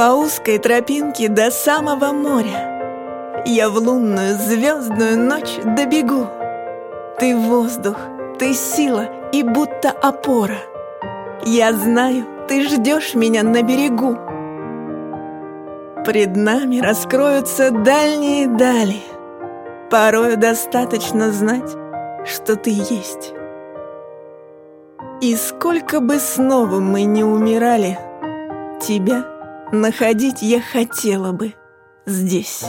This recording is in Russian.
По узкой тропинке до самого моря Я в лунную звездную ночь добегу. Ты воздух, ты сила и будто опора. Я знаю, ты ждешь меня на берегу. Пред нами раскроются дальние дали. Порою достаточно знать, что ты есть. И сколько бы снова мы не умирали, Тебя находить я хотела бы здесь.